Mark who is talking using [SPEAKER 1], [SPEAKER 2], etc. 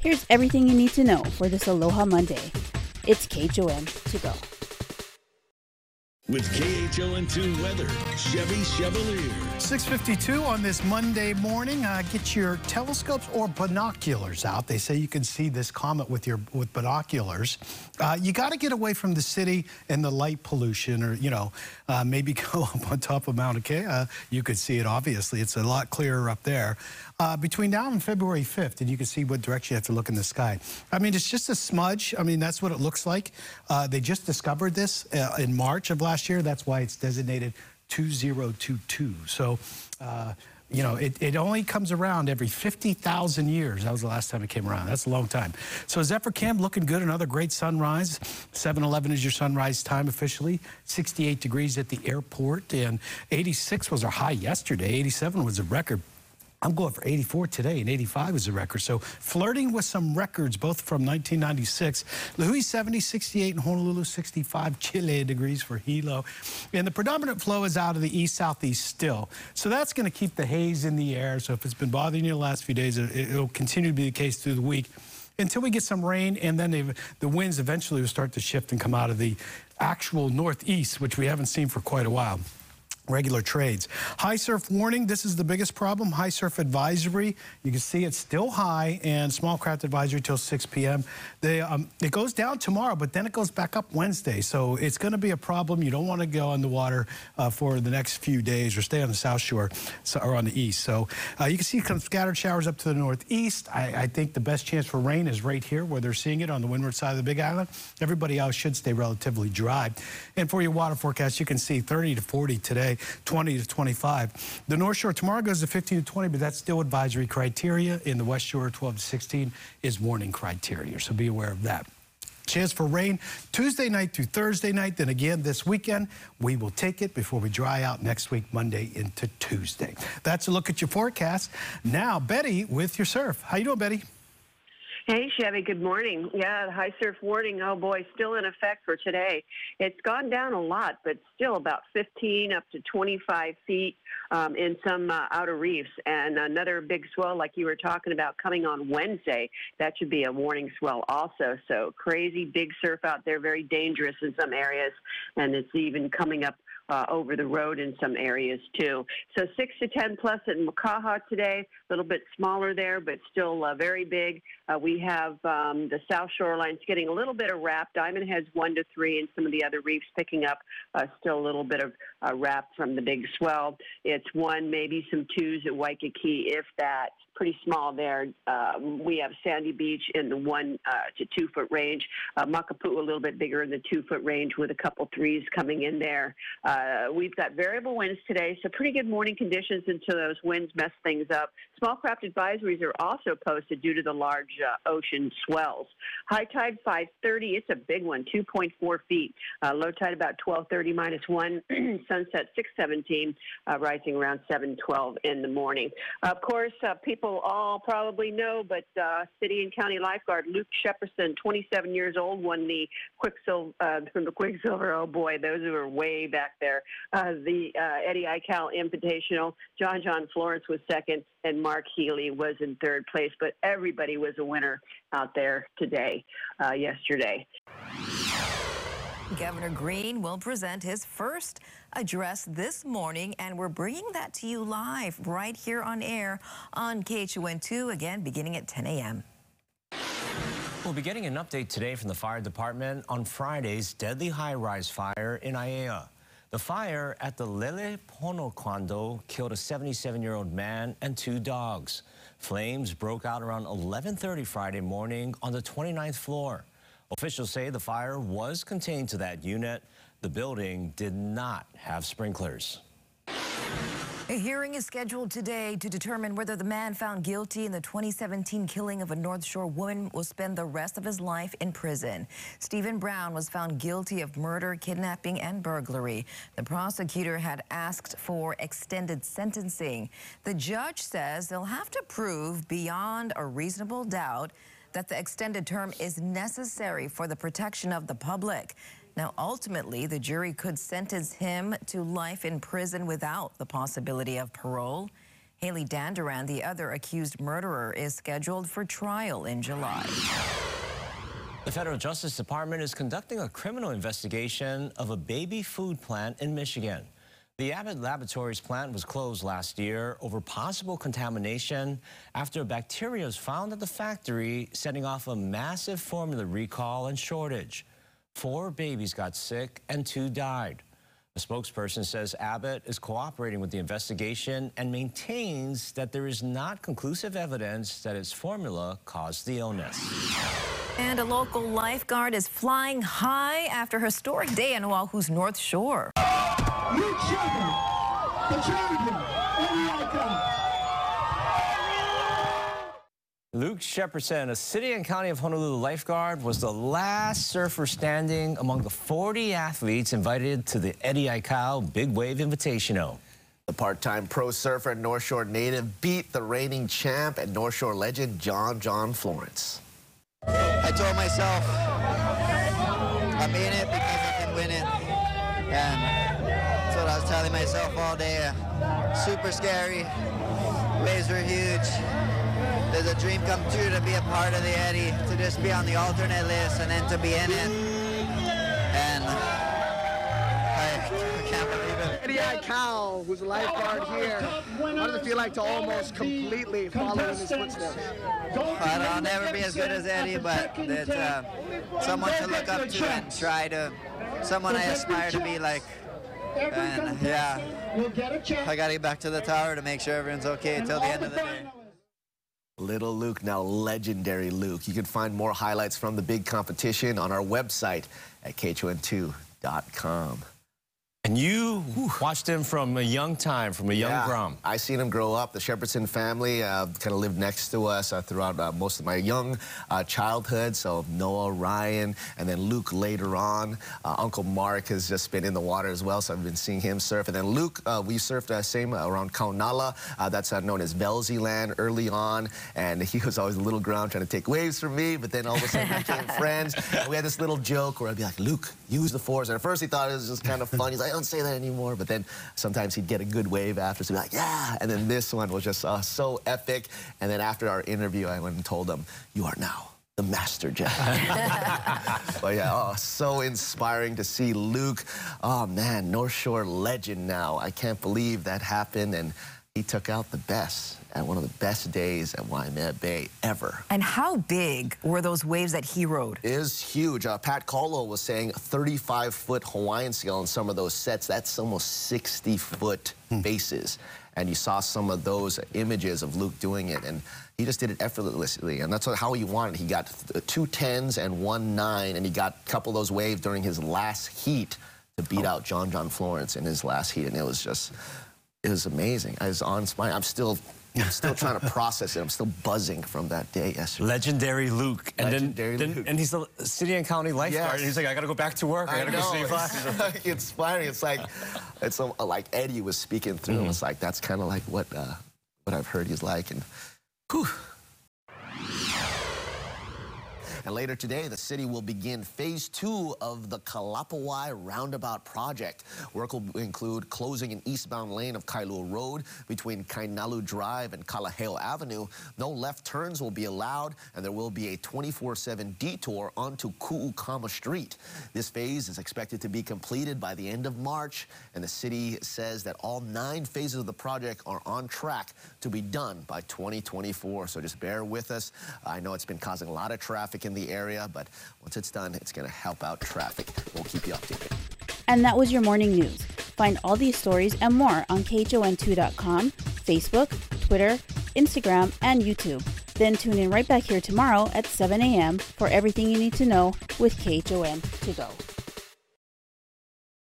[SPEAKER 1] Here's everything you need to know for this Aloha Monday. It's KHON to go.
[SPEAKER 2] With KHON2 weather, Chevy Chevalier.
[SPEAKER 3] 652 on this Monday morning. Uh, get your telescopes or binoculars out. They say you can see this comet with your with binoculars. Uh, you got to get away from the city and the light pollution, or you know, uh, maybe go up on top of Mauna Kea. Uh, you could see it. Obviously, it's a lot clearer up there. Uh, between now and February 5th, and you can see what direction you have to look in the sky. I mean, it's just a smudge. I mean, that's what it looks like. Uh, they just discovered this in March of last year. That's why it's designated 2022. So, uh, you know, it, it only comes around every 50,000 years. That was the last time it came around. That's a long time. So Zephyr Cam looking good. Another great sunrise. 7-Eleven is your sunrise time officially. 68 degrees at the airport. And 86 was our high yesterday. 87 was a record. I'm going for 84 today, and 85 is a record. So flirting with some records, both from 1996. Lihue 70, 68, and Honolulu 65 chilly degrees for Hilo. And the predominant flow is out of the east-southeast still. So that's going to keep the haze in the air. So if it's been bothering you the last few days, it, will continue to be the case through the week until we get some rain, and then the winds eventually will start to shift and come out of the actual northeast, which we haven't seen for quite a while regular trades. High surf warning, this is the biggest problem. High surf advisory, you can see it's still high and small craft advisory till 6 p.m. They, um, it goes down tomorrow, but then it goes back up Wednesday. So it's going to be a problem. You don't want to go on the water uh, for the next few days or stay on the South Shore so, or on the east. So uh, you can see some scattered showers up to the northeast. I, I think the best chance for rain is right here where they're seeing it on the windward side of the Big Island. Everybody else should stay relatively dry. And for your water forecast, you can see 30 to 40 today. 20 to 25. The North Shore tomorrow goes to 15 to 20, but that's still advisory criteria. In the West Shore, 12 to 16 is warning criteria, so be aware of that. Chance for rain Tuesday night through Thursday night. Then again this weekend, we will take it before we dry out next week, Monday into Tuesday. That's a look at your forecast. Now, Betty with your surf. How you doing, Betty?
[SPEAKER 4] Hey, Chevy, good morning. Yeah, the high surf warning, oh boy, still in effect for today. It's gone down a lot, but still about 15 up to 25 feet um, in some uh, outer reefs. And another big swell, like you were talking about, coming on Wednesday. That should be a warning swell also. So crazy big surf out there, very dangerous in some areas. And it's even coming up uh, over the road in some areas too. So 6 to 10 plus at Makaha today, a little bit smaller there, but still uh, very big. Uh, we have um, the South Shorelines getting a little bit of wrap. Diamond Head's 1 to 3, and some of the other reefs picking up uh, still a little bit of uh, wrap from the big swell. It's 1, maybe some 2s at Waikiki, if that pretty small there. Uh, we have Sandy Beach in the one uh, to two foot range. Uh, Makapu'u a little bit bigger in the two foot range with a couple threes coming in there. Uh, we've got variable winds today, so pretty good morning conditions until those winds mess things up. Small craft advisories are also posted due to the large uh, ocean swells. High tide 5:30. It's a big one, 2.4 feet. Uh, low tide about 12:30 minus one. Sunset 6:17, rising around 7:12 in the morning. Of course, people people all probably know, but uh, city and county lifeguard Luke Shepardson, 27 years old, won the Quiksilver uh, from the Quiksilver. Oh boy, those who are way back there. Uh, the uh, Eddie Aikau Invitational. John John Florence was second, and Mark Healy was in third place. But everybody was a winner out there today, uh, yesterday.
[SPEAKER 5] Governor Green will present his first address this morning, and we're bringing that to you live right here on air on KHON2, again, beginning at 10 a.m.
[SPEAKER 6] We'll be getting an update today from the fire department on Friday's deadly high-rise fire in Aiea. The fire at the Lele Pono condo killed a 77-year-old man and two dogs. Flames broke out around 11.30 Friday morning on the 29th floor. Officials say the fire was contained to that unit. The building did not have sprinklers.
[SPEAKER 5] A hearing is scheduled today to determine whether the man found guilty in the 2017 killing of a North Shore woman will spend the rest of his life in prison. Stephen Brown was found guilty of murder, kidnapping, and burglary. The prosecutor had asked for extended sentencing. The judge says they'll have to prove beyond a reasonable doubt that the extended term is necessary for the protection of the public. Now, ultimately, the jury could sentence him to life in prison without the possibility of parole. Haley Dandurand, the other accused murderer, is scheduled for trial in July.
[SPEAKER 6] The Federal Justice Department is conducting a criminal investigation of a baby food plant in Michigan. The Abbott Laboratories plant was closed last year over possible contamination after bacteria was found at the factory, setting off a massive formula recall and shortage. Four babies got sick and two died. A spokesperson says Abbott is cooperating with the investigation and maintains that there is not conclusive evidence that its formula caused the illness.
[SPEAKER 5] And a local lifeguard is flying high after a historic day in Oahu's North Shore.
[SPEAKER 7] Luke Shepard, the champion,
[SPEAKER 6] Luke Shepardson, a city and county of Honolulu lifeguard, was the last surfer standing among the 40 athletes invited to the Eddie Aikau Big Wave Invitational.
[SPEAKER 8] The part-time pro surfer and North Shore native beat the reigning champ and North Shore legend John John Florence.
[SPEAKER 9] I told myself I'm in it because I can win it. And that's what I was telling myself all day. Super scary. Waves were huge. There's a dream come true to be a part of the Eddie, to just be on the alternate list and then to be in it. And I, can't believe it.
[SPEAKER 10] Eddie Aikau, who's a lifeguard here, how does it feel like to almost completely follow in his footsteps?
[SPEAKER 9] I'll never be as good as Eddie, but it's uh, someone to look up to and try to, someone I aspire to be like. And yeah, I got to get back to the tower to make sure everyone's okay until the end of the day.
[SPEAKER 8] Little Luke, now legendary Luke. You can find more highlights from the big competition on our website at KHON2.com.
[SPEAKER 6] And you watched him from a young time, from a young yeah, Grom.
[SPEAKER 8] I seen him grow up. The Shepardson family uh, kind of lived next to us uh, throughout uh, most of my young uh, childhood. So Noah, Ryan, and then Luke later on. Uh, Uncle Mark has just been in the water as well, so I've been seeing him surf. And then Luke, uh, we surfed uh, same around Kaunala. that's known as Velzy Land early on. And he was always a little grom trying to take waves from me, but then all of a sudden we became friends. And we had this little joke where I'd be like, Luke, use the force. And at first he thought it was just kind of fun. He's like, don't say that anymore. But then sometimes he'd get a good wave after, so he'd be like, yeah. And then this one was just uh, so epic. And then after our interview, I went and told him, you are now the master Jedi. but yeah, oh, so inspiring to see Luke. Oh man, North Shore legend now. I can't believe that happened. And he took out the best at one of the best days at Waimea Bay ever.
[SPEAKER 5] And how big were those waves that he rode?
[SPEAKER 8] It is huge. Uh, Pat Colo was saying 35-foot Hawaiian scale on some of those sets. That's almost 60-foot hmm. bases. And you saw some of those images of Luke doing it, and he just did it effortlessly. And that's how he wanted. He got two tens and one nine, and he got a couple of those waves during his last heat to beat oh. out John John Florence in his last heat, and it was just it was amazing. I was on spine. I'm still I'm still trying to process it. I'm still buzzing from that day yesterday.
[SPEAKER 6] Legendary Luke. And
[SPEAKER 8] Legendary
[SPEAKER 6] then,
[SPEAKER 8] Luke.
[SPEAKER 6] and he's the city and county lifeguard. Yes. he's like, I got to go back to work. I, I got to go save lives.
[SPEAKER 8] It's inspiring. It's like, it's a, like Eddie was speaking through. Mm -hmm. It's like, that's kind of like what, uh, what I've heard he's like. And whew, and later today, the city will begin phase two of the Kalapawai Roundabout project. Work will include closing an eastbound lane of Kailua Road between Kainalu Drive and Kalaheo Avenue. No left turns will be allowed, and there will be a 24-7 detour onto Ku'ukama Street. This phase is expected to be completed by the end of March, and the city says that all nine phases of the project are on track to be done by 2024. So just bear with us. I know it's been causing a lot of traffic in the area, but once it's done, it's going to help out traffic. We'll keep you updated.
[SPEAKER 1] And that was your morning news. Find all these stories and more on KHON2.com, Facebook, Twitter, Instagram, and YouTube. Then tune in right back here tomorrow at 7 a.m. for everything you need to know with KHON to go.